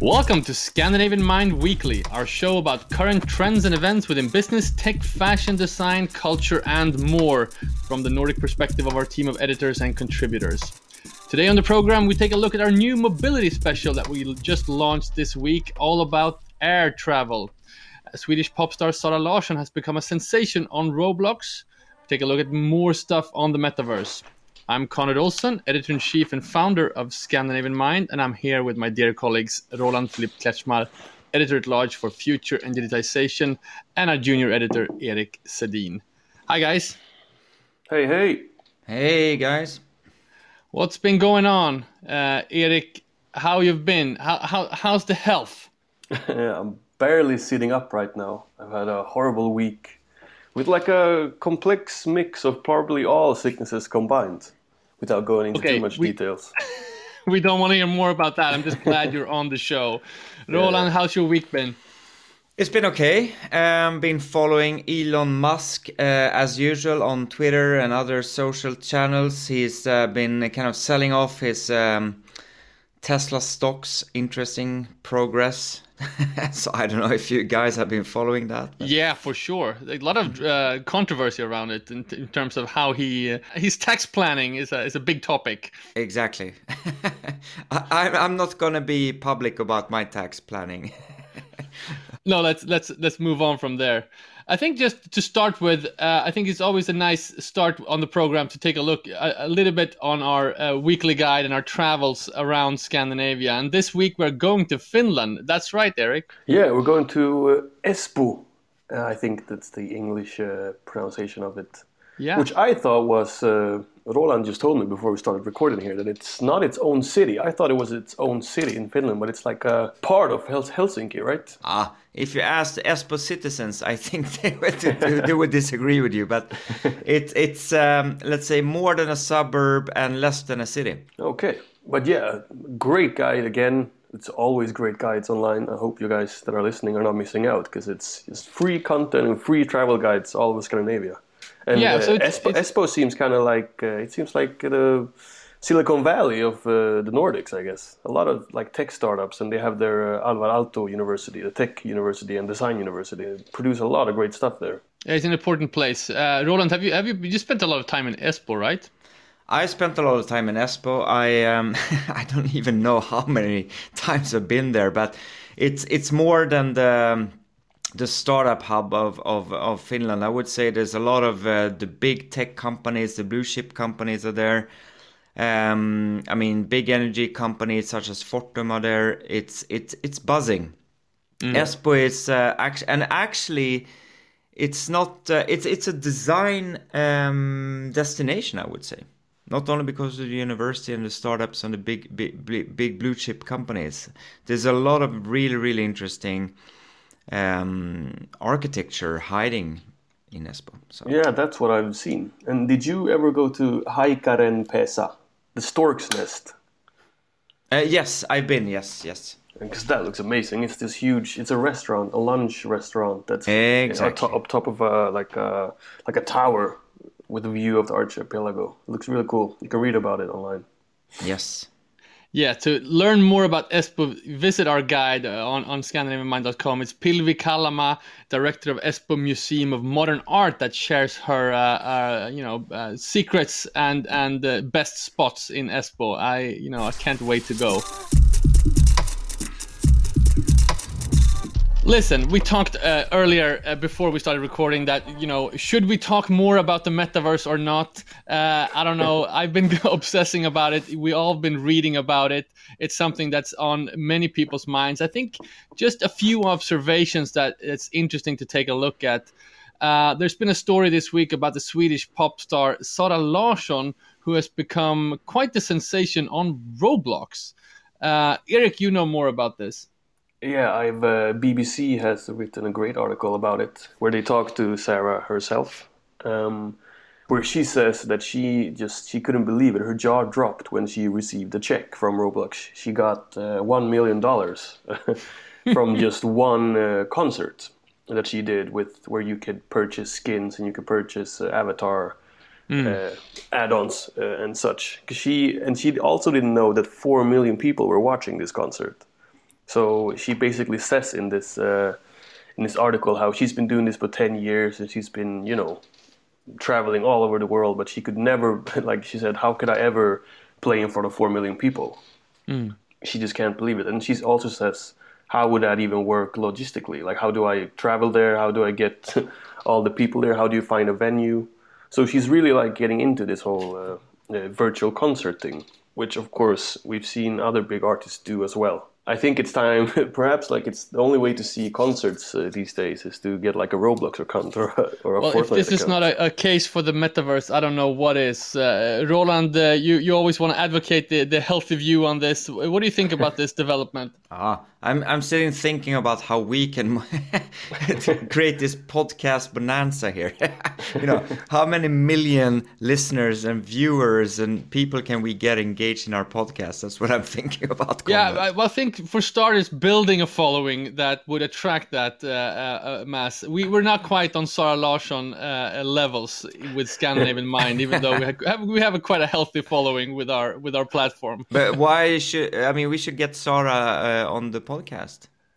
Welcome to Scandinavian Mind Weekly, our show about current trends and events within business, tech, fashion, design, culture, and more from the Nordic perspective of our team of editors and contributors. Today on the program, we take a look at our new mobility special that we just launched this week, all about air travel. Swedish pop star Zara Larsson has become a sensation on Roblox. Take a look at more stuff on the metaverse. I'm Conrad Olson, editor in chief and founder of Scandinavian Mind, and I'm here with my dear colleagues Roland Philipp Kretschmar, editor at large for Future and Digitization, and our junior editor Eric Sedin. Hi, guys. Hey, hey. Hey, guys. What's been going on, uh, Erik? How you've been? How, how how's the health? yeah, I'm barely sitting up right now. I've had a horrible week with like a complex mix of probably all sicknesses combined without going into Okay, too much we- details. we don't want to hear more about that. I'm just glad you're on the show. Roland, how's your week been? It's been okay. Um, been following Elon Musk uh, as usual on Twitter and other social channels. He's uh, been kind of selling off his um, Tesla stocks. Interesting progress. so I don't know if you guys have been following that. but- Yeah, for sure. A lot of uh, controversy around it in, in terms of how he uh, his tax planning is a is a big topic. Exactly. I, I'm- I'm not gonna be public about my tax planning. No, let's let's let's move on from there. I think just to start with, uh, I think it's always a nice start on the program to take a look a, a little bit on our uh, weekly guide and our travels around Scandinavia. And this week we're going to Finland. That's right, Eric. Yeah, we're going to uh, Espoo. Uh, I think that's the English uh, pronunciation of it. Yeah. Which I thought was, uh, Roland just told me before we started recording here that it's not its own city. I thought it was its own city in Finland, but it's like a part of Hels- Helsinki, right? Ah, if you ask the Espoo citizens, I think they would, they, would disagree with you. But it, it's, um, let's say, more than a suburb and less than a city. Okay. But yeah, great guide again. It's always great guides online. I hope you guys that are listening are not missing out because it's just free content and free travel guides all over Scandinavia. And Yeah, uh, so it's- Espoo, it's- Espoo seems kind of like uh, it seems like the Silicon Valley of uh, the Nordics, I guess. A lot of like tech startups, and they have their uh, Alvar Aalto University, the tech university and design university. They produce a lot of great stuff there. It's an important place. Uh, Roland, have you have you you spent a lot of time in Espoo, right? I spent a lot of time in Espoo. I um, I don't even know how many times I've been there, but it's it's more than the um, the startup hub of, of, of Finland. I would say there's a lot of uh, the big tech companies, the blue chip companies are there. Um, I mean, big energy companies such as Fortum are there. It's it's it's buzzing. Espoo is uh, actually and actually, it's not. Uh, it's it's a design um, destination. I would say, not only because of the university and the startups and the big big big, big blue chip companies. There's a lot of really really interesting um, architecture hiding in Espoo. So Yeah, that's what I've seen. And did you ever go to Haikaranpesä, the stork's nest? uh, yes, I've been. Yes, yes. Because that looks amazing. It's this huge. It's a restaurant, a lunch restaurant that's up Exactly. up top of a like a like a tower with a view of the archipelago. It looks really cool. You can read about it online. Yes. Yeah, to learn more about Espoo, visit our guide uh, on, on ScandinavianMind.com. It's Pilvi Kalhama, director of Espoo Museum of Modern Art, that shares her, uh, uh, you know, uh, secrets and and uh, best spots in Espoo. I, you know, I can't wait to go. Listen, we talked uh, earlier uh, before we started recording that you know should we talk more about the metaverse or not? Uh, I don't know. I've been obsessing about it. We all have been reading about it. It's something that's on many people's minds. I think just a few observations that it's interesting to take a look at. Uh, there's been a story this week about the Swedish pop star Zara Larsson, who has become quite the sensation on Roblox. Uh, Eric, you know more about this. Yeah, I've uh, BBC has written a great article about it where they talk to Zara herself, um, where she says that she just she couldn't believe it. Her jaw dropped when she received a check from Roblox. She got uh, one million dollars from just one uh, concert that she did with where you could purchase skins and you could purchase uh, avatar uh, add-ons uh, and such. 'Cause she and she also didn't know that four million people were watching this concert. So she basically says in this uh, in this article how she's been doing this for ten years and she's been you know traveling all over the world, but she could never like she said, how could I ever play in front of four million people? She just can't believe it, and she also says. How would that even work logistically? Like, how do I travel there? How do I get all the people there? How do you find a venue? So she's really like getting into this whole uh, uh, virtual concert thing, which of course we've seen other big artists do as well. I think it's time, perhaps like it's the only way to see concerts uh, these days is to get like a Roblox account or a, or a Well, if Fortnite this is not a, a case for the metaverse, I don't know what is. Uh, Roland, uh, you you always want to advocate the, the healthy view on this. What do you think about this development? Ah, I'm I'm sitting thinking about how we can create this podcast bonanza here. you know, how many million listeners and viewers and people can we get engaged in our podcast? That's what I'm thinking about. Yeah, I, well, I think for starters, building a following that would attract that uh, uh, uh, mass. We we're not quite on Zara Larsson uh, levels with Scandinavian Mind, even though we have, we have a quite a healthy following with our with our platform. But why should I mean we should get Zara uh, on the podcast?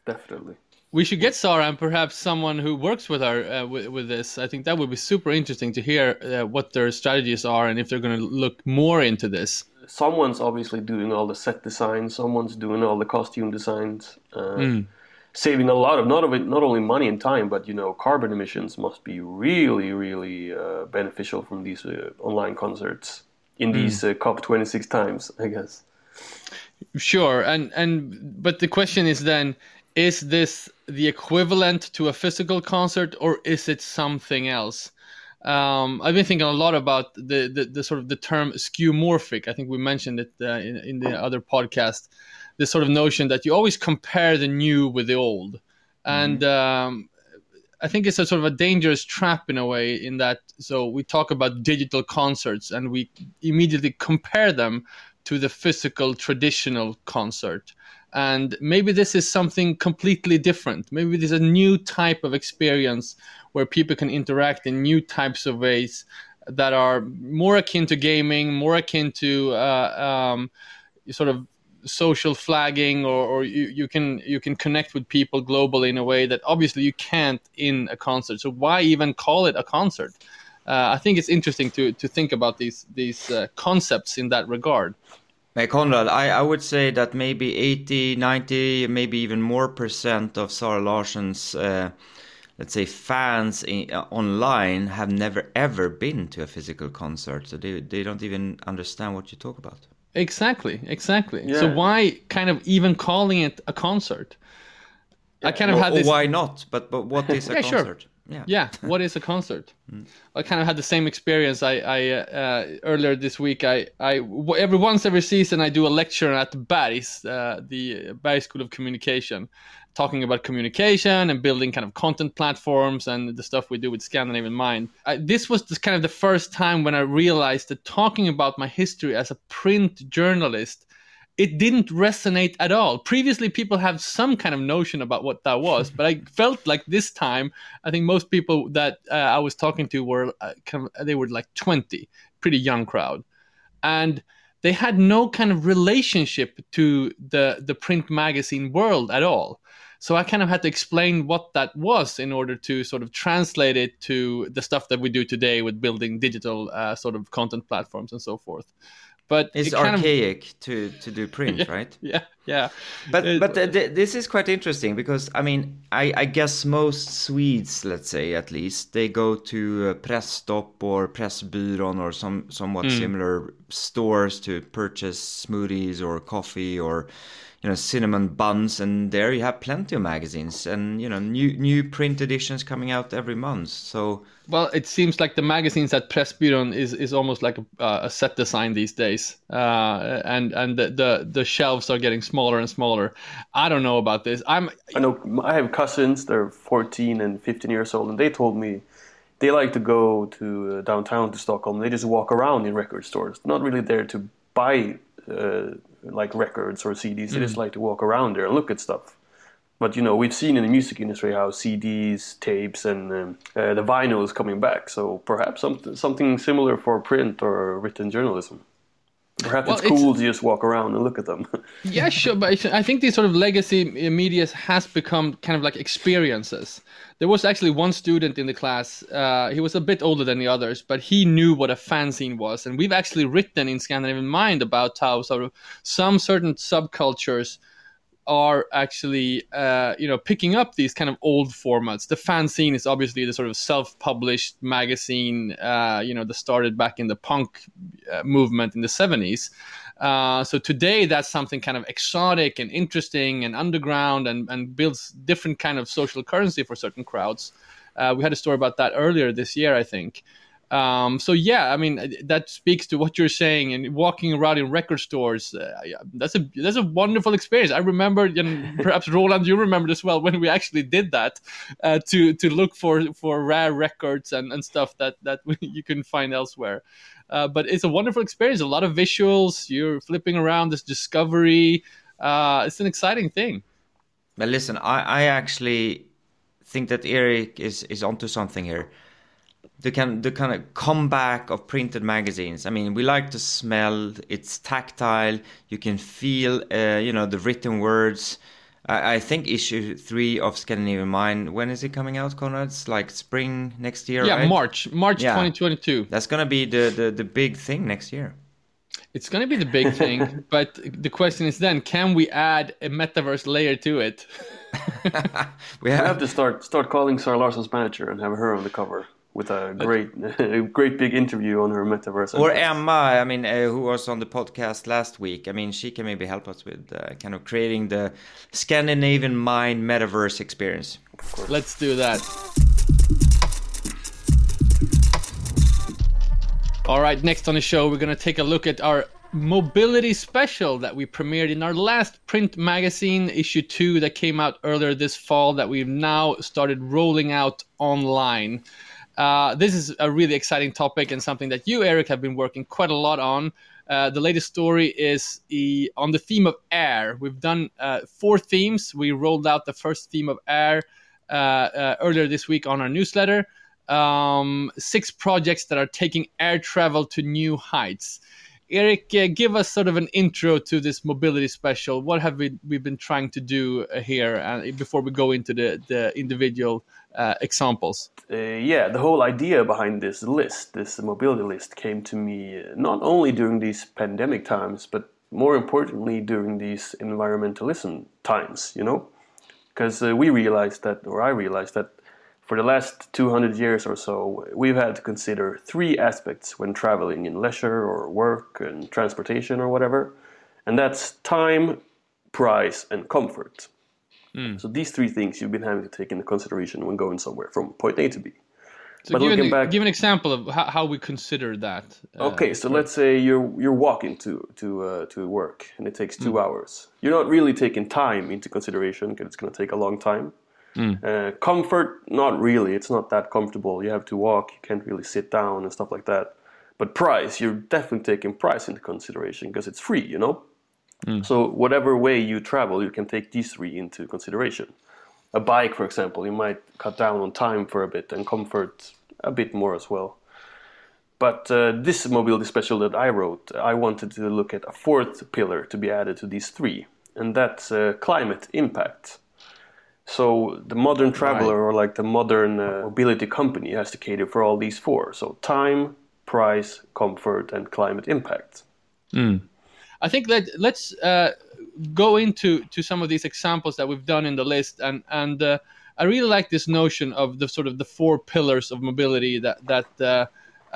Definitely. We should get Zara and perhaps someone who works with her uh, with, with this. I think that would be super interesting to hear uh, what their strategies are and if they're going to look more into this. Someone's obviously doing all the set design. Someone's doing all the costume designs. Uh, Saving a lot of not of it, not only money and time, but you know, carbon emissions must be really, really uh, beneficial from these uh, online concerts in these uh, COP 26 times, I guess. Sure, and and but the question is then: Is this the equivalent to a physical concert, or is it something else? Um, I've been thinking a lot about the, the, the sort of the term skeuomorphic. I think we mentioned it uh, in, in the other podcast. This sort of notion that you always compare the new with the old, and um, I think it's a sort of a dangerous trap in a way. In that, so we talk about digital concerts, and we immediately compare them to the physical traditional concert. And maybe this is something completely different. Maybe this is a new type of experience where people can interact in new types of ways that are more akin to gaming, more akin to uh, um, sort of social flagging, or, or you, you can you can connect with people globally in a way that obviously you can't in a concert. So why even call it a concert? Uh, I think it's interesting to to think about these these uh, concepts in that regard. Hey, Conrad, I, I would say that maybe 80, 90, maybe even more percent of Zara Larsson's, uh, let's say, fans in, uh, online have never ever been to a physical concert. So they, they don't even understand what you talk about. Exactly, exactly. So why kind of even calling it a concert? I kind of Or, had this. why not? But but what is a Yeah, sure. concert? Yeah. Yeah, what is a concert? I kind of had the same experience. I, I uh, uh, earlier this week, I, I every once every season I do a lecture at Bergs, uh, the Bergs School of Communication, talking about communication and building kind of content platforms and the stuff we do with Scandinavian Mind. I, this was just kind of the first time when I realized that talking about my history as a print journalist it didn't resonate at all. Previously, people have some kind of notion about what that was, but I felt like this time, I think most people that uh, I was talking to were uh, kind of, they were like 20, pretty young crowd, and they had no kind of relationship to the the print magazine world at all. So I kind of had to explain what that was in order to sort of translate it to the stuff that we do today with building digital uh, sort of content platforms and so forth. But It's it kind of- archaic to, to do print, right? yeah, yeah. But It- but th- th- this is quite interesting because I mean I, I guess most Swedes, let's say at least, they go to uh, Pressstop or press Pressbyrån or some somewhat Hmm. similar stores to purchase smoothies or coffee or you know cinnamon buns, and there you have plenty of magazines and you know new new print editions coming out every month. So Well, it seems like the magazines at Pressbyrån is is almost like a, uh, a set design these days, uh, and and the, the the shelves are getting smaller and smaller. I don't know about this. I'm I know I have cousins. They're 14 and 15 years old, and they told me they like to go to uh, downtown to Stockholm. They just walk around in record stores. Not really there to buy uh, like records or CDs. They just like to walk around there and look at stuff. but you know, we've seen in the music industry how CDs, tapes, and um, uh, the vinyl is coming back. So perhaps something something similar for print or written journalism. Perhaps well, it's cool it's, to just walk around and look at them. yeah, sure, but I think these sort of legacy media has become kind of like experiences. There was actually one student in the class. Uh, he was a bit older than the others, but he knew what a fanzine was, and we've actually written in Scandinavian Mind about how sort of some certain subcultures are actually uh, you know picking up these kind of old formats. The fanzine is obviously the sort of self-published magazine uh, you know that started back in the punk uh, movement in the 70s. Uh, so today that's something kind of exotic and interesting and underground and, and builds different kind of social currency for certain crowds. Uh, we had a story about that earlier this year, I think. Um, so yeah, I mean that speaks to what you're saying. And walking around in record stores, uh, that's a that's a wonderful experience. I remember, and perhaps Roland, you remember as well when we actually did that uh, to to look for for rare records and, and stuff that that you can find elsewhere. Uh, but it's a wonderful experience. A lot of visuals. You're flipping around this discovery. Uh, it's an exciting thing. But listen, I, I actually think that Eric is is onto something here the kind the kind of comeback of printed magazines. I mean, we like to smell. It's tactile. You can feel, uh, you know, the written words. I, I, think issue three of Scandinavian Mind. When is it coming out, Conrad? It's like spring next year. Yeah, right? March, March yeah. 2022. That's gonna be the, the the big thing next year. It's gonna be the big thing, but the question is then, can we add a metaverse layer to it? we have, have to start start calling Zara Larsson's manager and have her on the cover with a great, a great big interview on her metaverse. Or Emma, I mean, uh, who was on the podcast last week. I mean, she can maybe help us with uh, kind of creating the Scandinavian mind metaverse experience. Let's do that. All right, next on the show, we're going to take a look at our mobility special that we premiered in our last print magazine, issue two, that came out earlier this fall, that we've now started rolling out online. Uh, this is a really exciting topic and something that you, Eric, have been working quite a lot on. Uh, the latest story is e, on the theme of air. We've done uh, four themes. We rolled out the first theme of air uh, uh, earlier this week on our newsletter. Um, six projects that are taking air travel to new heights. Eric, uh, give us sort of an intro to this mobility special. What have we we been trying to do uh, here uh, before we go into the the individual uh, examples? Uh, yeah, the whole idea behind this list, this mobility list, came to me uh, not only during these pandemic times, but more importantly during these environmentalism times. You know, because we realized that, or I realized that for the last 200 years or so, we've had to consider three aspects when traveling in leisure or work and transportation or whatever, and that's time, price, and comfort. Mm. So these three things you've been having to take into consideration when going somewhere from point A to B. So but give, an, back, give an example of how, how we consider that. Uh, okay, so let's say you're you're walking to to uh, to work and it takes two mm. hours. You're not really taking time into consideration because it's going to take a long time. Mm. Uh, comfort, not really. It's not that comfortable. You have to walk. You can't really sit down and stuff like that. But price, you're definitely taking price into consideration because it's free, you know. Mm. So whatever way you travel, you can take these three into consideration. A bike, for example, you might cut down on time for a bit and comfort a bit more as well. But uh, this mobility special that I wrote, I wanted to look at a fourth pillar to be added to these three, and that's uh, climate impact. So the modern traveler right. or like the modern uh, mobility company has to cater for all these four. So time, price, comfort, and climate impact. Mm. I think that let's uh, go into to some of these examples that we've done in the list, and and uh, I really like this notion of the sort of the four pillars of mobility that that uh,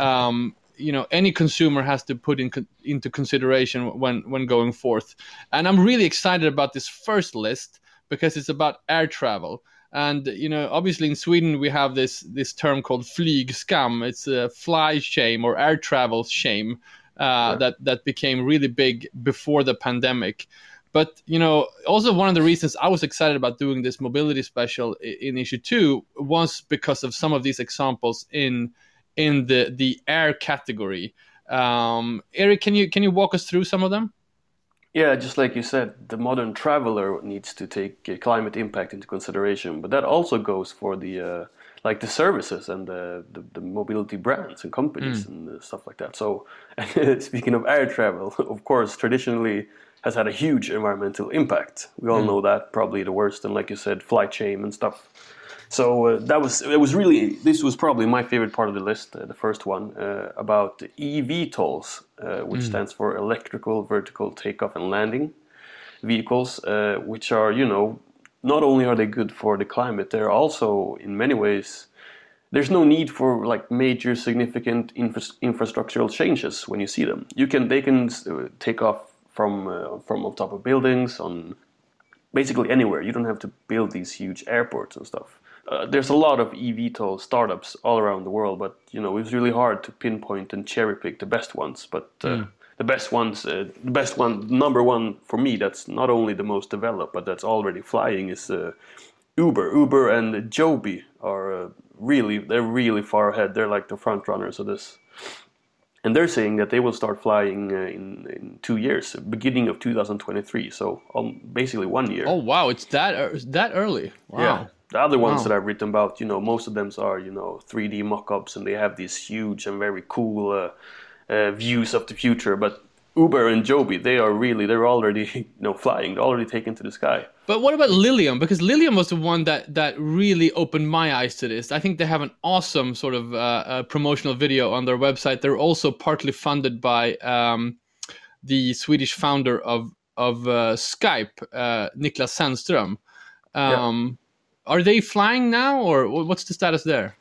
um, you know any consumer has to put in into consideration when when going forth. And I'm really excited about this first list because it's about air travel. And you know, obviously in Sweden we have this this term called flygskam. It's a fly shame or air travel shame uh, that that became really big before the pandemic. But you know, also one of the reasons I was excited about doing this mobility special in issue two was because of some of these examples in in the the air category. Um, Eric, can you can you walk us through some of them? Yeah, just like you said, the modern traveler needs to take uh, climate impact into consideration, but that also goes for the uh, like the services and the, the, the mobility brands and companies and uh, stuff like that. So, speaking of air travel, of course, traditionally has had a huge environmental impact. We all know that probably the worst, and like you said, flight shame and stuff. So uh, that was it. Was really this was probably my favorite part of the list, uh, the first one uh, about eVTOLs, uh, which stands for electrical vertical takeoff and landing vehicles, uh, which are you know not only are they good for the climate, they're also in many ways there's no need for like major significant infra- infrastructural changes when you see them. You can they can uh, take off from uh, from on top of buildings on basically anywhere. You don't have to build these huge airports and stuff. Uh, there's a lot of eVTOL startups all around the world, but you know it's really hard to pinpoint and cherry pick the best ones. But uh, the best ones, uh, the best one, number one for me, that's not only the most developed, but that's already flying is uh, Uber. Uber and Joby are uh, really they're really far ahead. They're like the front runners of this. And they're saying that they will start flying uh, in, in two years, beginning of 2023. So um, basically one year. Oh wow, it's that that early. Wow. Yeah. The other ones Wow. that I've written about, you know, most of them are, you know, 3D mock-ups and they have these huge and very cool uh, uh, views of the future. But Uber and Joby, they are really, they're already, you know, flying. They're already taken to the sky. But what about Lilium? Because Lilium was the one that that really opened my eyes to this. I think they have an awesome sort of uh, uh, promotional video on their website. They're also partly funded by um, the Swedish founder of of uh, Skype, uh, Niklas Zennström. Um, Are they flying now, or what's the status there?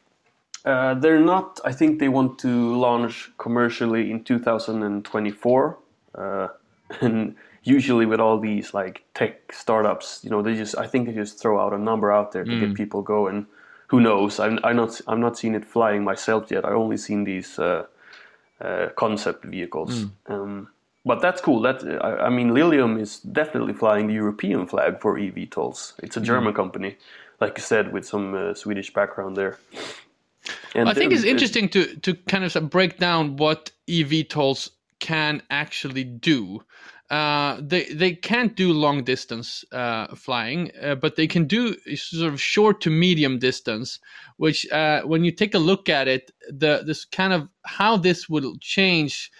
Uh, they're not, I think they want to launch commercially in 2024. Uh, and usually with all these like tech startups, you know, they just, I think they just throw out a number out there to get people going. Who knows? I'm, I'm not, I'm not seeing it flying myself yet. I only seen these uh, uh, concept vehicles. Um, but that's cool. That I, I mean, Lilium is definitely flying the European flag for eVTOLs. It's a German company, like you said, with some uh, Swedish background there. And I think it's uh, interesting to to kind of break down what eVTOLs can actually do. Uh, they they can't do long distance uh, flying, uh, but they can do sort of short to medium distance. Which, uh, when you take a look at it, the this kind of how this will change.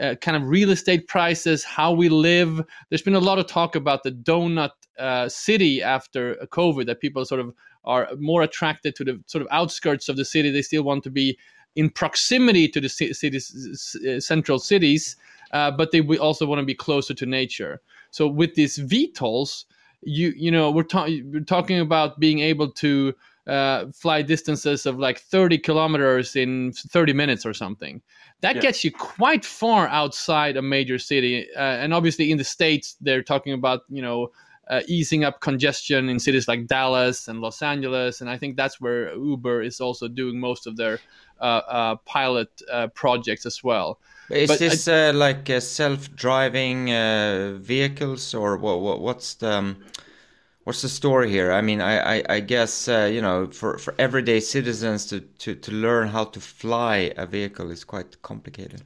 Uh, kind of real estate prices, how we live. There's been a lot of talk about the donut uh, city after COVID, that people sort of are more attracted to the sort of outskirts of the city. They still want to be in proximity to the ci- cities, uh, central cities, uh, but they also want to be closer to nature. So with these VTOLs, you you know we're, ta- we're talking about being able to uh, fly distances of like 30 kilometers in 30 minutes or something. That Yeah. gets you quite far outside a major city, uh, and obviously in the states they're talking about you know uh, easing up congestion in cities like Dallas and Los Angeles, and I think that's where Uber is also doing most of their uh, uh, pilot uh, projects as well. Is But this uh, like uh, self-driving uh, vehicles, or what, what? What's the um, what's the story here? I mean, I I, I guess uh, you know, for, for everyday citizens to, to, to learn how to fly a vehicle is quite complicated.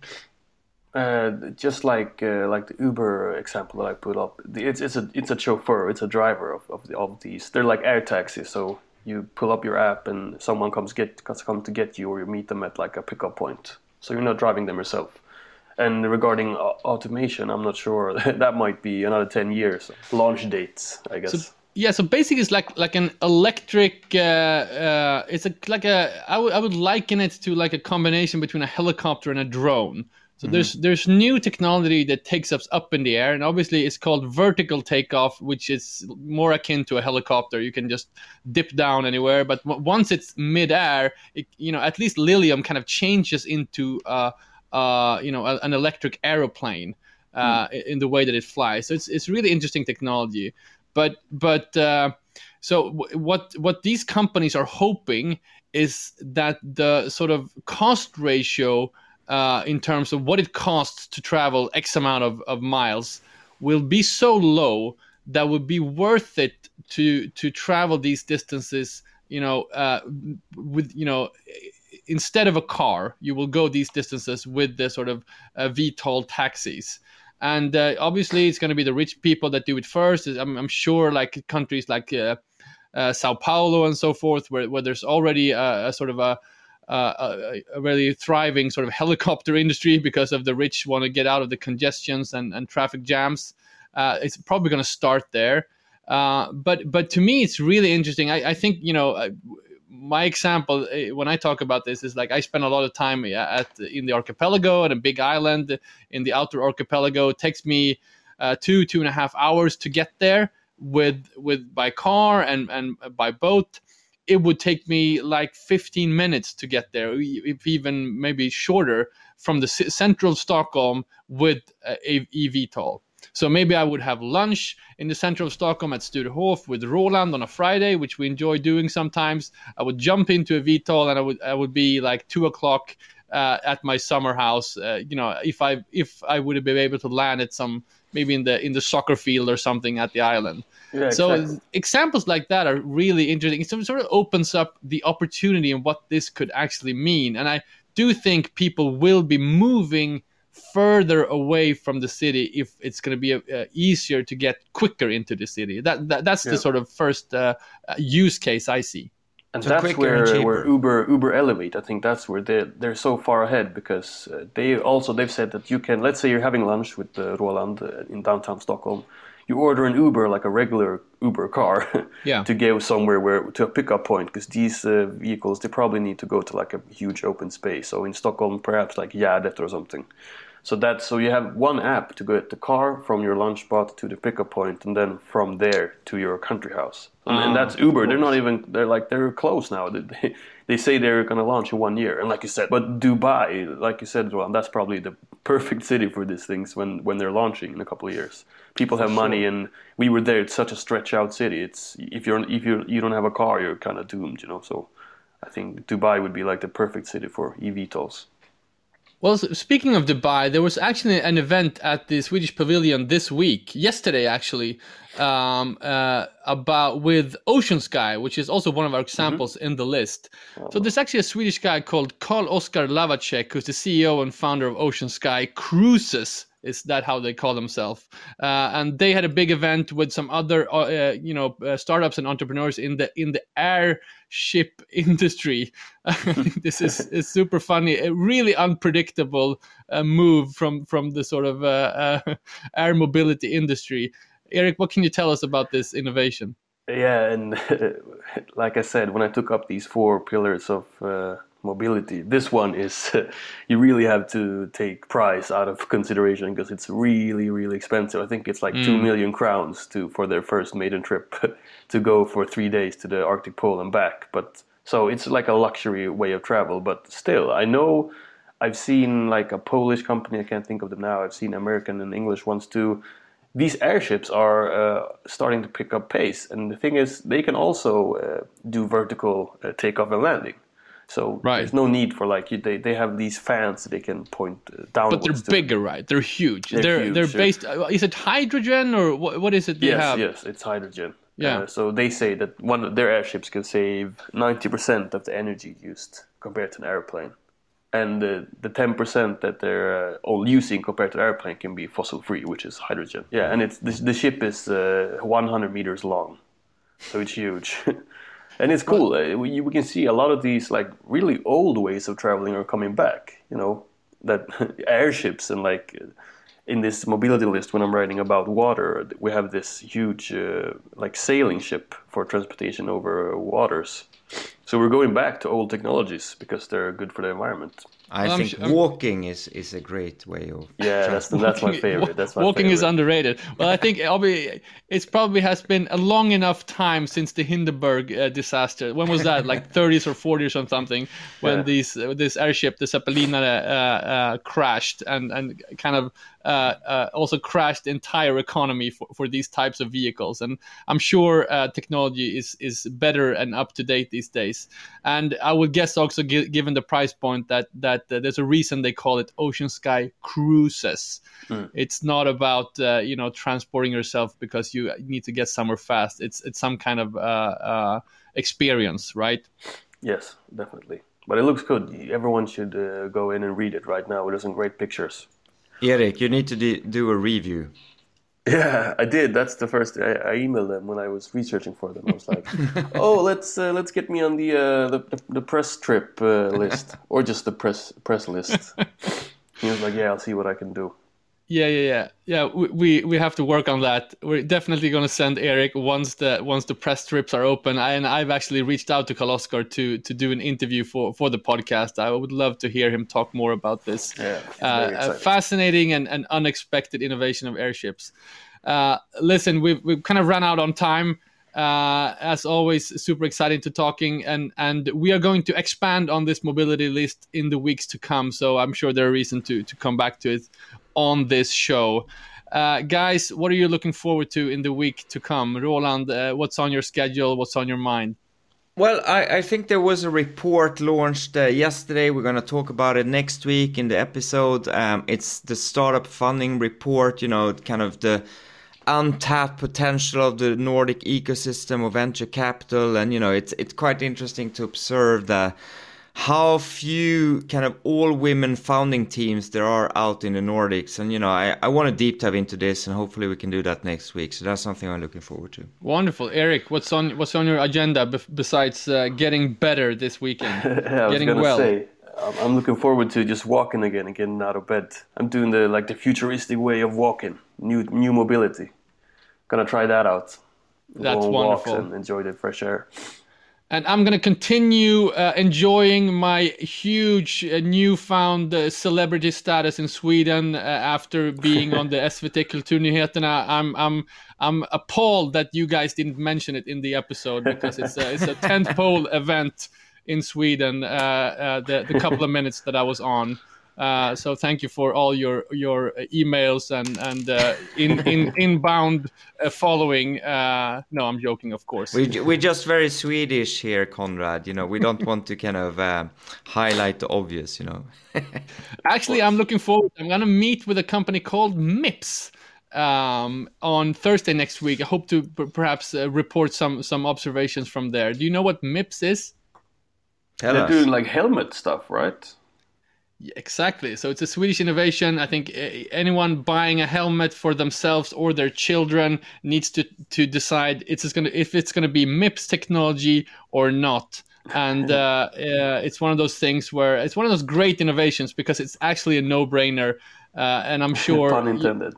Uh, just like uh, like the Uber example that I put up, it's it's a it's a chauffeur, it's a driver of of, the, of these. They're like air taxis. So you pull up your app and someone comes get comes come to get you, or you meet them at like a pickup point. So you're not driving them yourself. And regarding au- automation, I'm not sure. that might be another ten years. Launch dates, I guess. Yeah, so basically it's like like an electric. Uh, uh, it's a like a. I would I would liken it to like a combination between a helicopter and a drone. So there's there's new technology that takes us up in the air, and obviously it's called vertical takeoff, which is more akin to a helicopter. You can just dip down anywhere, but w- once it's midair, it, you know at least Lilium kind of changes into uh, uh, you know a, an electric aeroplane uh, in the way that it flies. So it's it's really interesting technology but but uh, so w- what what these companies are hoping is that the sort of cost ratio uh, in terms of what it costs to travel x amount of, of miles will be so low that would be worth it to to travel these distances you know uh, with you know instead of a car you will go these distances with the sort of uh, VTOL taxis and uh, obviously it's going to be the rich people that do it first. I'm, I'm sure like countries like uh, uh, Sao Paulo and so forth, where, where there's already a, a sort of a, a, a, really thriving sort of helicopter industry because of the rich want to get out of the congestions and, and traffic jams. Uh, it's probably going to start there. Uh, but but to me, it's really interesting. I, I think you know my example eh, when I talk about this is like I spend a lot of time at in the archipelago at a big island in the outer archipelago. It takes me uh, two two and a half hours to get there with with by car and and by boat. It would take me like 15 minutes to get there, if even maybe shorter, from the central Stockholm with a eVTOL. So maybe I would have lunch in the center of Stockholm at Sturehof with Roland on a Friday, which we enjoy doing sometimes. I would jump into a VTOL and I would I would be like two o'clock uh, at my summer house. Uh, you know, if I if I would have been able to land at some maybe in the in the soccer field or something at the island. Yeah, exactly. So examples like that are really interesting. It sort of opens up the opportunity and what this could actually mean. And I do think people will be moving further away from the city if it's going to be uh, easier to get quicker into the city. That, that that's yeah. the sort of first uh, uh, use case I see. And so that's where, and where Uber Uber Elevate. I think that's where they they're so far ahead because uh, they also they've said that you can let's say you're having lunch with uh, Roland uh, in downtown Stockholm, you order an Uber like a regular Uber car yeah. to go somewhere where to a pickup point because these uh, vehicles they probably need to go to like a huge open space. So in Stockholm, perhaps like Gärdet or something. So that so you have one app to get the car from your lunch spot to the pickup point, and then from there to your country house. And, and that's ah, Uber. They're not even. They're like they're close now. They, they say they're gonna launch in one year, and like you said, but Dubai, like you said, well, that's probably the perfect city for these things when when they're launching in a couple of years. People have money, and we were there. It's such a stretch out city. It's if you're if you you don't have a car, you're kind of doomed, you know. So I think Dubai would be like the perfect city for eVTOLs. Well, speaking of Dubai, there was actually an event at the Swedish Pavilion this week, yesterday actually, um, uh, about with Ocean Sky, which is also one of our mm-hmm. examples mm-hmm. in the list. Oh. So there's actually a Swedish guy called Carl-Oscar Lawaczeck, who's the CEO and founder of Ocean Sky Cruises is that how they call themselves? Uh, and they had a big event with some other, uh, uh you know, uh, startups and entrepreneurs in the in the airship industry. this is, is super funny. A really unpredictable uh, move from from the sort of uh, air mobility industry. Eric, what can you tell us about this innovation? Yeah, and like I said, when I took up these four pillars of mobility. This one is you really have to take price out of consideration because it's really really expensive. I think it's like mm. two million crowns to for their first maiden trip to go for three days to the Arctic Pole and back. But so it's like a luxury way of travel. But still, I know I've seen like a Polish company. I can't think of them now. I've seen American and English ones too. These airships are uh, starting to pick up pace, and the thing is, they can also uh, do vertical uh, takeoff and landing. So right. there's no need for like they they have these fans that they can point uh, downwards. But they're to. bigger, right? They're huge. They're they're, huge, they're based. Uh, is it hydrogen or what? What is it? They yes, have? yes, it's hydrogen. Yeah. Uh, so they say that one of their airships can save 90% of the energy used compared to an airplane, and the the 10% that they're uh, all using compared to an airplane can be fossil free, which is hydrogen. Yeah, and it's the, the ship is uh, 100 meters long, so it's huge. and it's cool. Uh, we, we can see a lot of these like really old ways of traveling are coming back. You know that airships and like in this mobility list when I'm writing about water, we have this huge uh, like sailing ship for transportation over waters. So we're going back to old technologies because they're good for the environment. I well, think walking is, is a great way of. Yeah, that's, that's my favorite. That's my walking favorite. is underrated. Well, I think be, it's probably has been a long enough time since the Hindenburg uh, disaster. When was that? like 30s or 40s or something, when yeah. these uh, this airship, the Zeppelinare, uh, uh, crashed and and kind of also crashed the entire economy for, for these types of vehicles. And I'm sure uh, technology is is better and up to date these days. And I would guess also, g- given the price point, that that there's a reason they call it Ocean Sky Cruises. Mm. It's not about you know transporting yourself because you need to get somewhere fast. It's it's some kind of experience, right? Yes, definitely. But it looks good. Everyone should uh, go in and read it right now. It has some great pictures. Erik, you need to do a review. Yeah, I did. That's the first. I, I, emailed them when I was researching for them. I was like, "Oh, let's uh, let's get me on the uh, the, the, the press trip uh, list, or just the press press list." he was like, "Yeah, I'll see what I can do." Yeah, yeah, yeah, yeah. We we have to work on that. We're definitely going to send Eric once the once the press trips are open. I, and I've actually reached out to Carl-Oscar to to do an interview for for the podcast. I would love to hear him talk more about this yeah, uh, fascinating and, and unexpected innovation of airships. Uh, listen, we've we've kind of run out on time. Uh, as always, super exciting to talking, and and we are going to expand on this mobility list in the weeks to come. So I'm sure there are reason to to come back to it on this show. Uh, guys, what are you looking forward to in the week to come? Roland, uh, what's on your schedule? What's on your mind? Well, I, I think there was a report launched uh, yesterday. We're going to talk about it next week in the episode. Um, it's the startup funding report, you know, kind of the untapped potential of the Nordic ecosystem of venture capital. And, you know, it's, it's quite interesting to observe the how few kind of all women founding teams there are out in the Nordics. And, you know, I, I want to deep dive into this and hopefully we can do that next week. So that's something I'm looking forward to. Wonderful. Eric, what's on what's on your agenda besides uh, getting better this weekend? yeah, I was getting well. Say, I'm looking forward to just walking again and getting out of bed. I'm doing the like the futuristic way of walking, new new mobility. Gonna try that out. That's wonderful. and enjoy the fresh air and I'm going to continue uh, enjoying my huge uh, newfound uh, celebrity status in Sweden uh, after being on the SVT Kulturnyheterna. I'm I'm I'm appalled that you guys didn't mention it in the episode because it's a, it's a tentpole event in Sweden. Uh, uh, the the couple of minutes that I was on. Uh, so thank you for all your your emails and and uh, in, in inbound uh, following. Uh, no, I'm joking, of course. We we're just very Swedish here, Conrad. You know, we don't want to kind of uh, highlight the obvious. You know. Actually, I'm looking forward. I'm gonna meet with a company called Mips um, on Thursday next week. I hope to p- perhaps report some some observations from there. Do you know what Mips is? Tell They're us. doing like helmet stuff, right? Exactly. So it's a Swedish innovation. I think anyone buying a helmet for themselves or their children needs to to decide it's going to if it's going to be MIPS technology or not. And uh, uh, it's one of those things where it's one of those great innovations because it's actually a no-brainer. Uh, and I'm sure. Pun intended.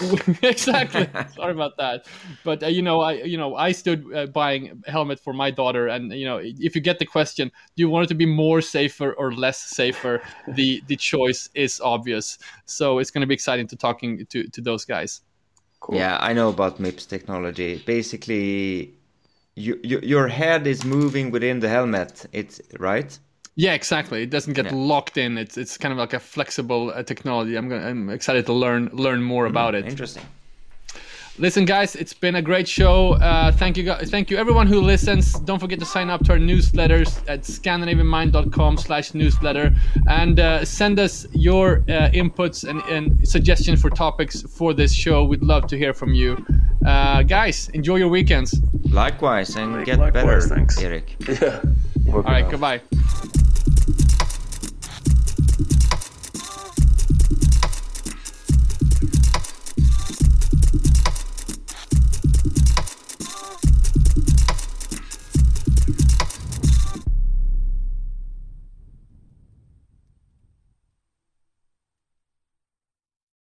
exactly. Sorry about that. But uh, you know, I you know I stood uh, buying a helmet for my daughter, and you know, if you get the question, do you want it to be more safer or less safer? the the choice is obvious. So it's going to be exciting to talking to to those guys. Cool. Yeah, I know about MIPS technology. Basically, you, you, your head is moving within the helmet. It's right. Yeah, exactly. It doesn't get yeah. locked in. It's it's kind of like a flexible uh, technology. I'm gonna, I'm excited to learn learn more mm, about it. Interesting. Listen, guys, it's been a great show. Uh, thank you, guys. Thank you, everyone who listens. Don't forget to sign up to our newsletters at scandinavianmind.com/newsletter and uh, send us your uh, inputs and, and, suggestions for topics for this show. We'd love to hear from you, uh, guys. Enjoy your weekends. Likewise, and get Likewise, better, thanks. Eric. Yeah. All right, goodbye.